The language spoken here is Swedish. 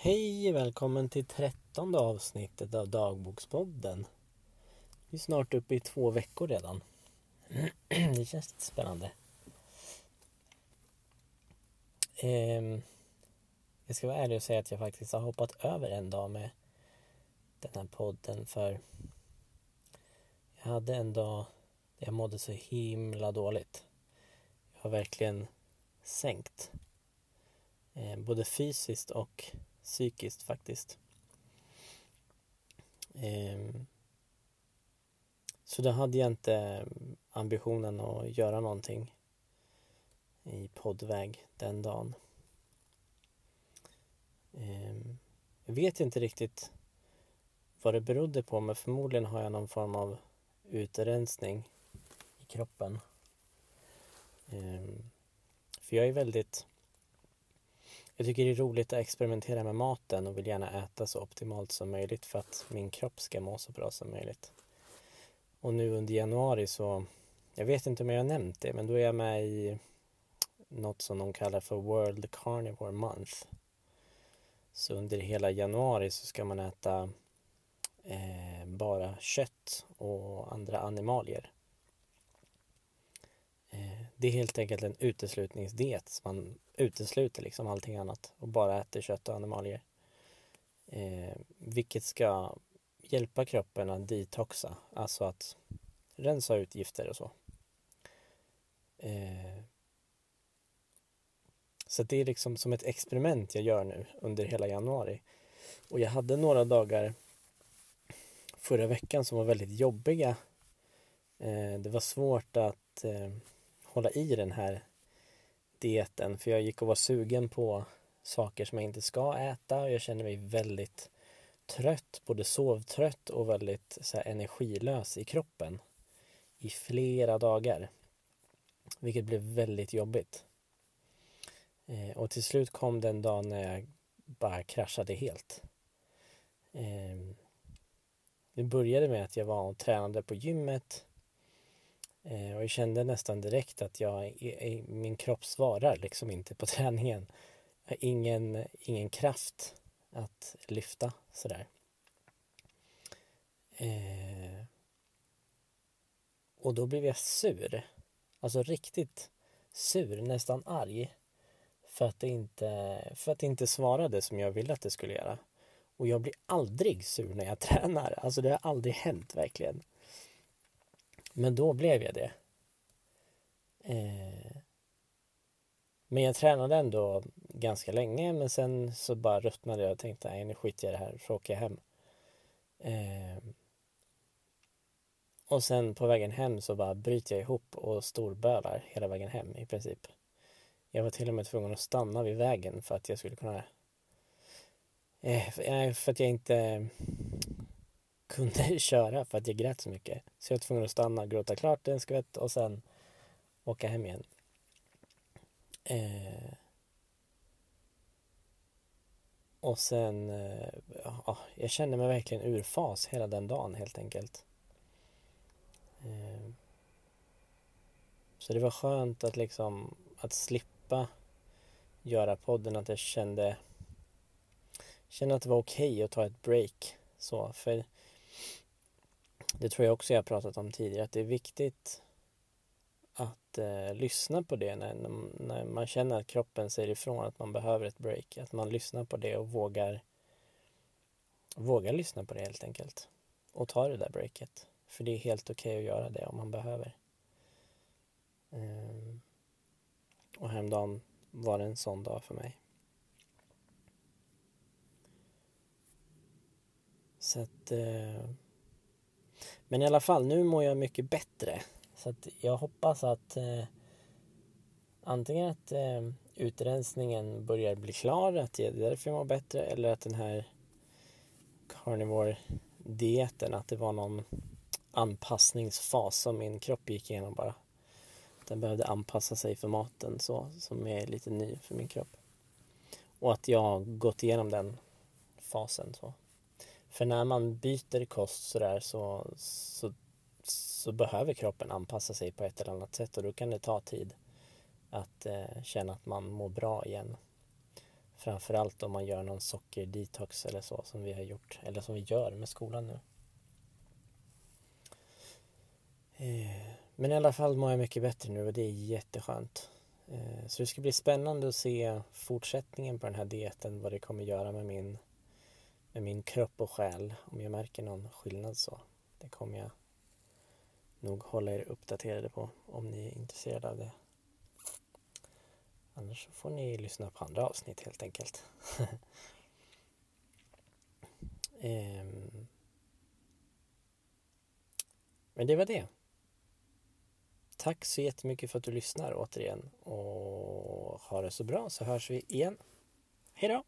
Hej välkommen till trettonde avsnittet av Dagbokspodden. Vi är snart uppe i två veckor redan. Det känns lite spännande. Ehm, jag ska vara ärlig och säga att jag faktiskt har hoppat över en dag med den här podden för jag hade en dag där jag mådde så himla dåligt. Jag har verkligen sänkt. Eh, både fysiskt och psykiskt faktiskt. Ehm, så då hade jag inte ambitionen att göra någonting i poddväg den dagen. Ehm, jag vet inte riktigt vad det berodde på men förmodligen har jag någon form av utrensning i kroppen. Ehm, för jag är väldigt jag tycker det är roligt att experimentera med maten och vill gärna äta så optimalt som möjligt för att min kropp ska må så bra som möjligt. Och nu under januari så, jag vet inte om jag har nämnt det, men då är jag med i något som de kallar för World Carnivore Month. Så under hela januari så ska man äta eh, bara kött och andra animalier. Det är helt enkelt en uteslutningsdiet. Man utesluter liksom allting annat och bara äter kött och animalier. Eh, vilket ska hjälpa kroppen att detoxa, alltså att rensa ut gifter och så. Eh, så det är liksom som ett experiment jag gör nu under hela januari. Och jag hade några dagar förra veckan som var väldigt jobbiga. Eh, det var svårt att eh, hålla i den här dieten för jag gick och var sugen på saker som jag inte ska äta och jag kände mig väldigt trött, både sovtrött och väldigt så här, energilös i kroppen i flera dagar. Vilket blev väldigt jobbigt. Eh, och till slut kom den dagen när jag bara kraschade helt. Eh, det började med att jag var och tränade på gymmet Eh, och jag kände nästan direkt att jag, min kropp svarar liksom inte på träningen. Jag har ingen, ingen kraft att lyfta sådär. Eh, och då blev jag sur. Alltså riktigt sur, nästan arg. För att det inte, för att det inte svarade som jag ville att det skulle göra. Och jag blir aldrig sur när jag tränar. Alltså det har aldrig hänt verkligen. Men då blev jag det. Eh, men jag tränade ändå ganska länge men sen så bara ruttnade jag och tänkte nej nu skiter jag i det här så åker jag hem. Eh, och sen på vägen hem så bara bryter jag ihop och storbölar hela vägen hem i princip. Jag var till och med tvungen att stanna vid vägen för att jag skulle kunna eh, för att jag inte kunde köra för att jag grät så mycket. Så jag var tvungen att stanna, gråta klart en skvätt och sen åka hem igen. Eh, och sen, eh, ja, jag kände mig verkligen ur fas hela den dagen helt enkelt. Eh, så det var skönt att liksom, att slippa göra podden, att jag kände, kände att det var okej okay att ta ett break. Så, för det tror jag också jag har pratat om tidigare, att det är viktigt att eh, lyssna på det när, när man känner att kroppen säger ifrån att man behöver ett break. Att man lyssnar på det och vågar, vågar lyssna på det helt enkelt. Och ta det där breaket. För det är helt okej okay att göra det om man behöver. Eh, och häromdagen var det en sån dag för mig. Så att eh, men i alla fall, nu mår jag mycket bättre. Så att jag hoppas att eh, antingen att eh, utrensningen börjar bli klar, att det är därför jag mår bättre, eller att den här carnivore-dieten, att det var någon anpassningsfas som min kropp gick igenom bara. Den behövde anpassa sig för maten så, som är lite ny för min kropp. Och att jag har gått igenom den fasen så. För när man byter kost sådär så, så, så behöver kroppen anpassa sig på ett eller annat sätt och då kan det ta tid att eh, känna att man mår bra igen. Framförallt om man gör någon sockerdetox eller så som vi har gjort eller som vi gör med skolan nu. Eh, men i alla fall mår jag mycket bättre nu och det är jätteskönt. Eh, så det ska bli spännande att se fortsättningen på den här dieten, vad det kommer göra med min, med min kropp och själ, om jag märker någon skillnad så. Det kommer jag nog hålla er uppdaterade på om ni är intresserade av det. Annars så får ni lyssna på andra avsnitt helt enkelt. Ehm. Men det var det. Tack så jättemycket för att du lyssnar återigen och ha det så bra så hörs vi igen. Hejdå!